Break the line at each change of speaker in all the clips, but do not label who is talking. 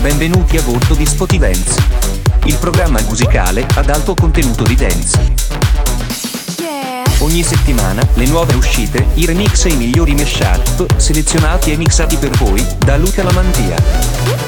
Benvenuti a bordo di Spotivents, il programma musicale ad alto contenuto di dance. Ogni settimana le nuove uscite, i remix e i migliori mashup, selezionati e mixati per voi da Luca Lamantia.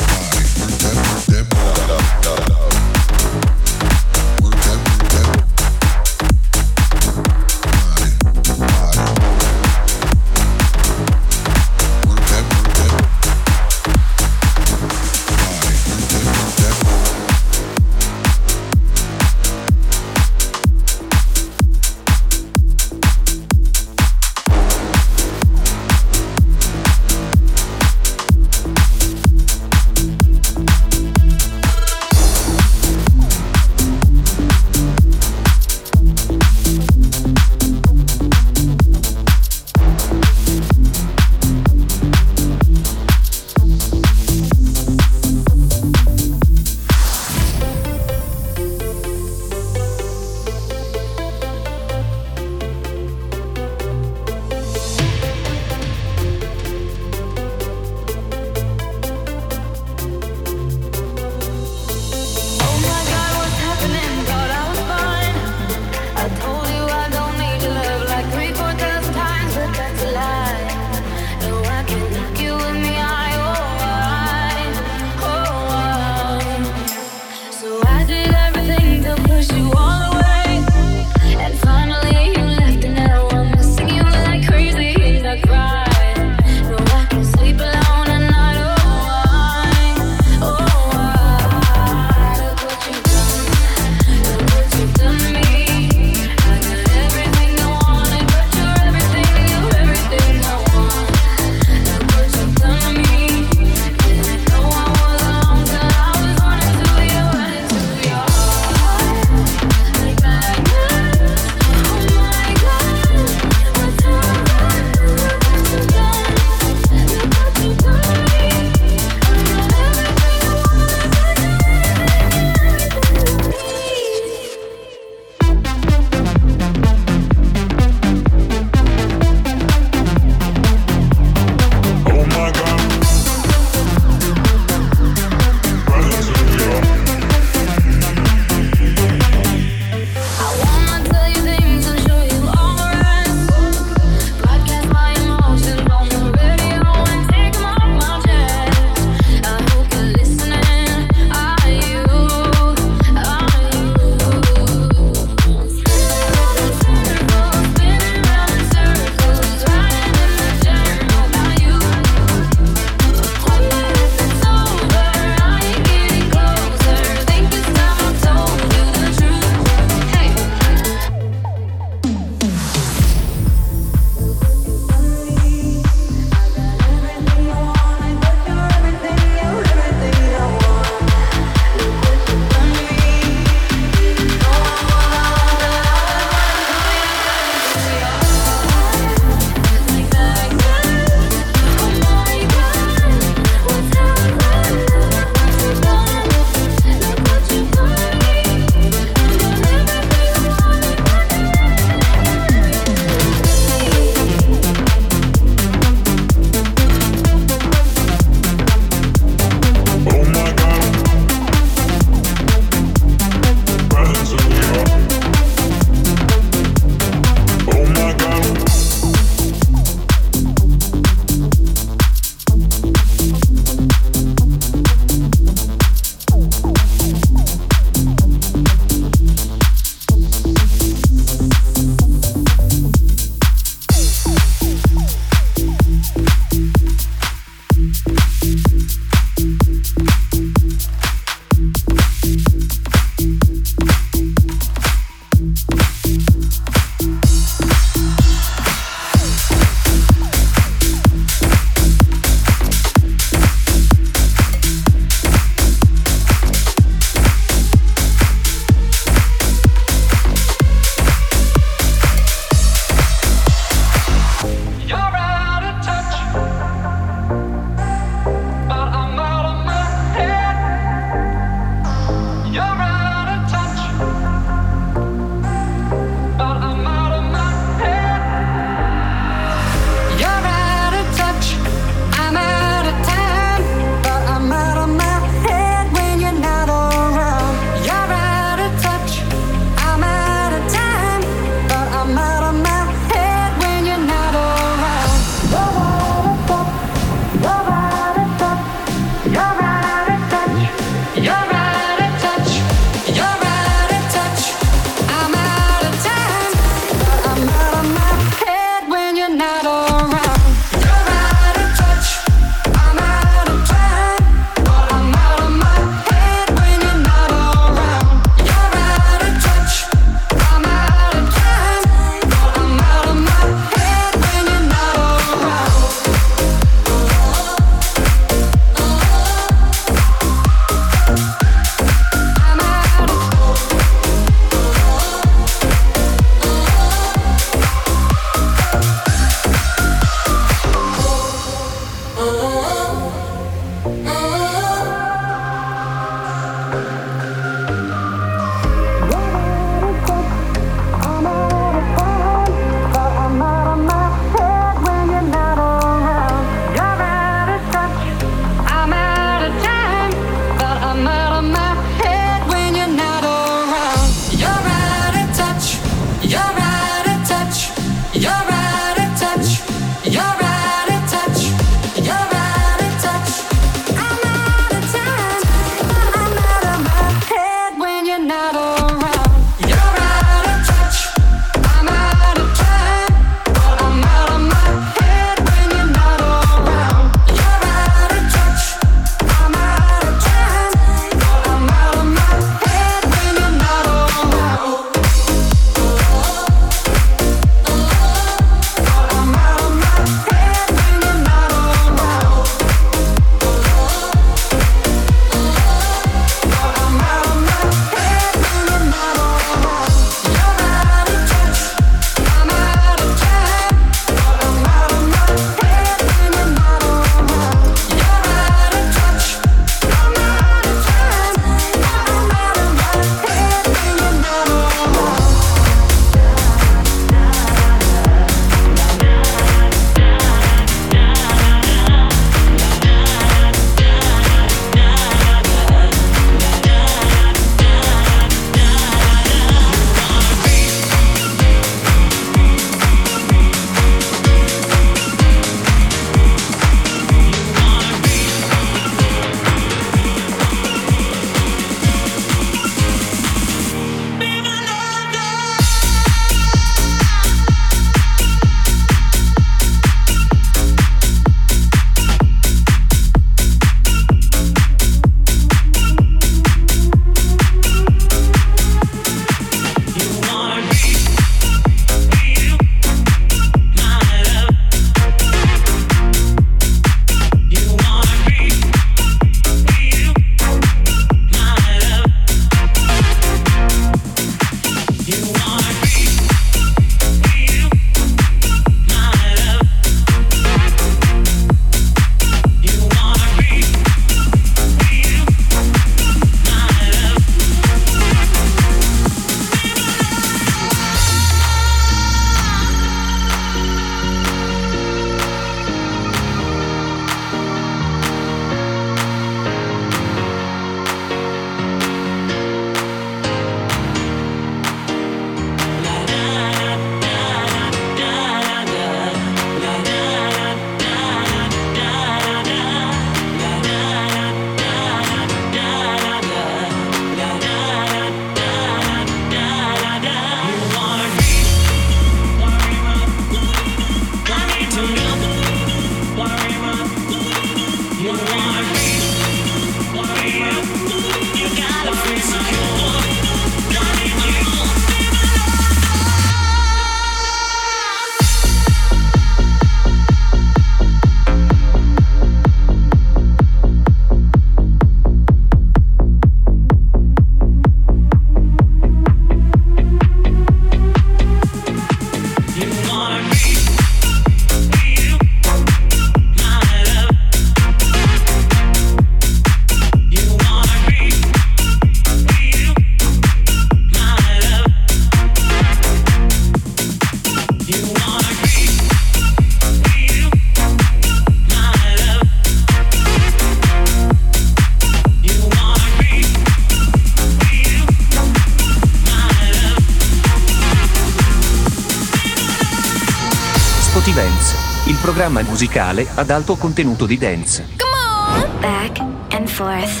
programma musicale ad alto contenuto di dance. Come on!
Back and forth.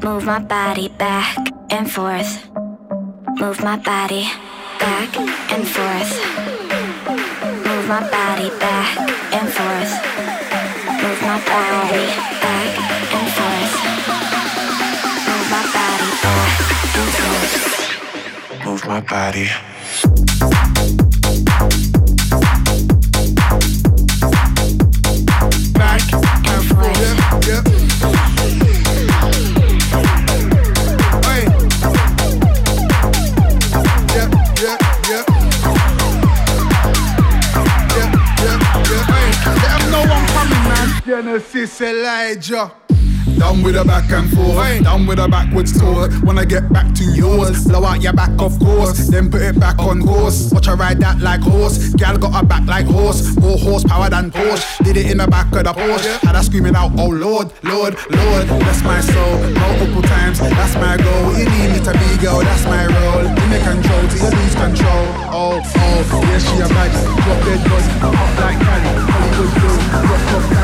Move my body back and forth. Move my body back and forth. Move my body back and forth. Move my body back and forth. Move my body back and forth.
Move my body.
Genesis Elijah. Down with a back and forth, down with a backwards tour. When I get back to yours, blow out your back, of course. Then put it back on course. Watch her ride that like horse. Gal got a back like horse, more horsepower than Porsche. Did it in the back of the Porsche. Had her screaming out, oh Lord, Lord, Lord. Bless my soul, multiple times. That's my goal. You need me to be girl, that's my role. In the control to you lose control. Oh, oh, yeah, she a bad. Drop dead boys, up like candy. Hollywood girl, rock,
rock,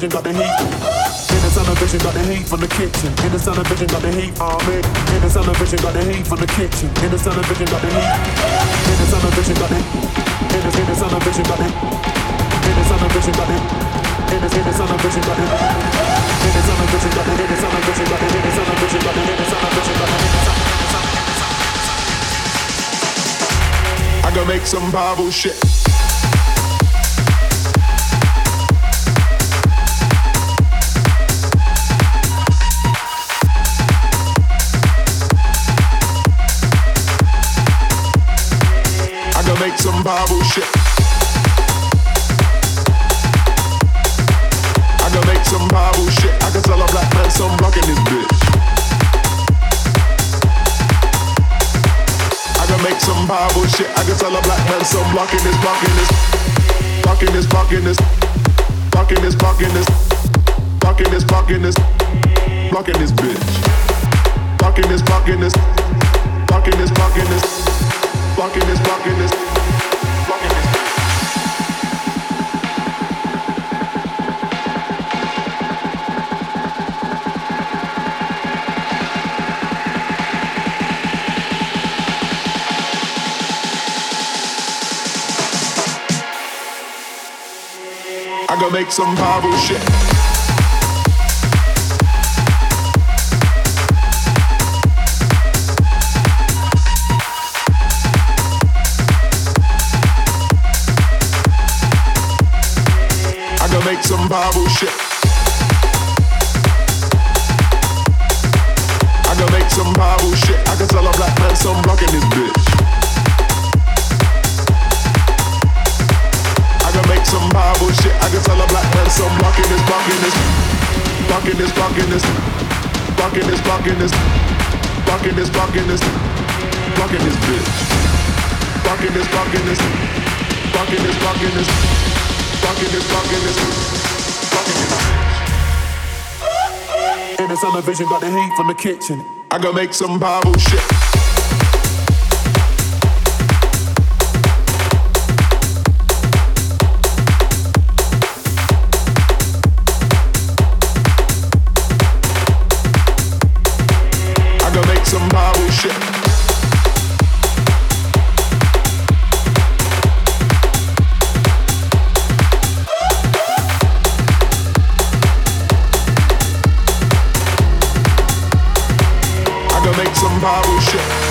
vision got the heat. In the sun of vision got the heat from the kitchen. In the sun of vision got the heat. Amen. In the sun of vision got the heat from the kitchen. In the sun of vision got the heat. In the sun of vision got the. In the in the sun of vision got the. In the sun of vision got the. In the in the sun of vision got the. In the sun of vision got the. In the sun of vision got the. In the sun of vision got the. In the sun of vision got the.
I gotta make some Bible shit. Shit. I can make some Bible shit. I can tell a black man some blocking this bitch. I can make some Bible shit. I can tell a black man some this, blocking this, this, blocking this, this, blocking this, blocking this, blocking this, blocking this bitch. Blocking this, blocking this, blocking this, blocking this, blocking this, blocking this. gonna make some powerful shit. some Bible shit. Blocking this, blocking this, blocking this, blocking this, blocking this, blocking this, blocking this bitch. Blocking this, blocking this, blocking this, blocking this, blocking this, blocking this, blocking this.
In the television, got the heat from the kitchen.
I gotta make some Bible shit.
bottle.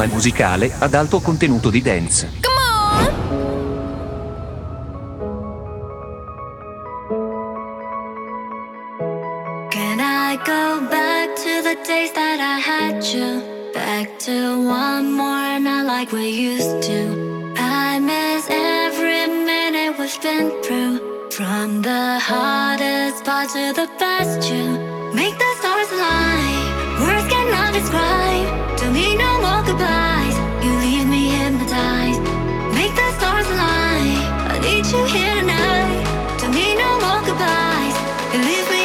Programma musicale ad alto contenuto di dance.
Can I go back to the days that I had you? Back to one more night like we used to. I miss every minute we've been through. From the hardest part to the best you. Make the stars align. Words cannot describe. Me, no more goodbyes. You leave me hypnotized. Make the stars align. I need you here tonight. To me, no more goodbyes. You leave me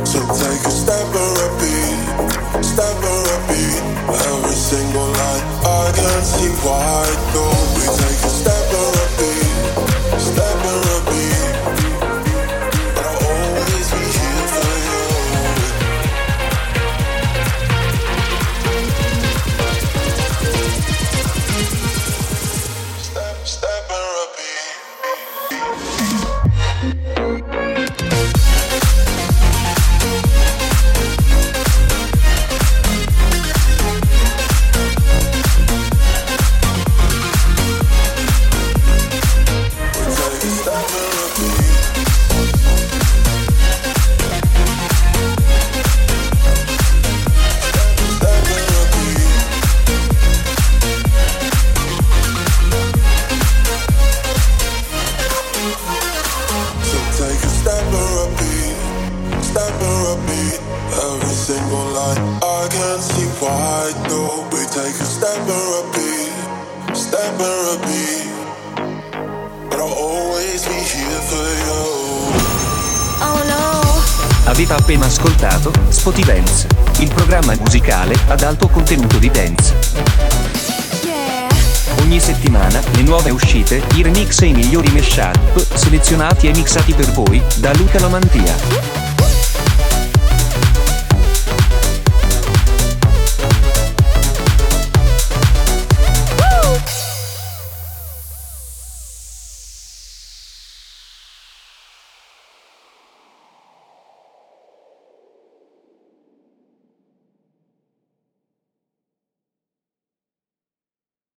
Avete selezionati e mixati per voi da Luca Lamantia.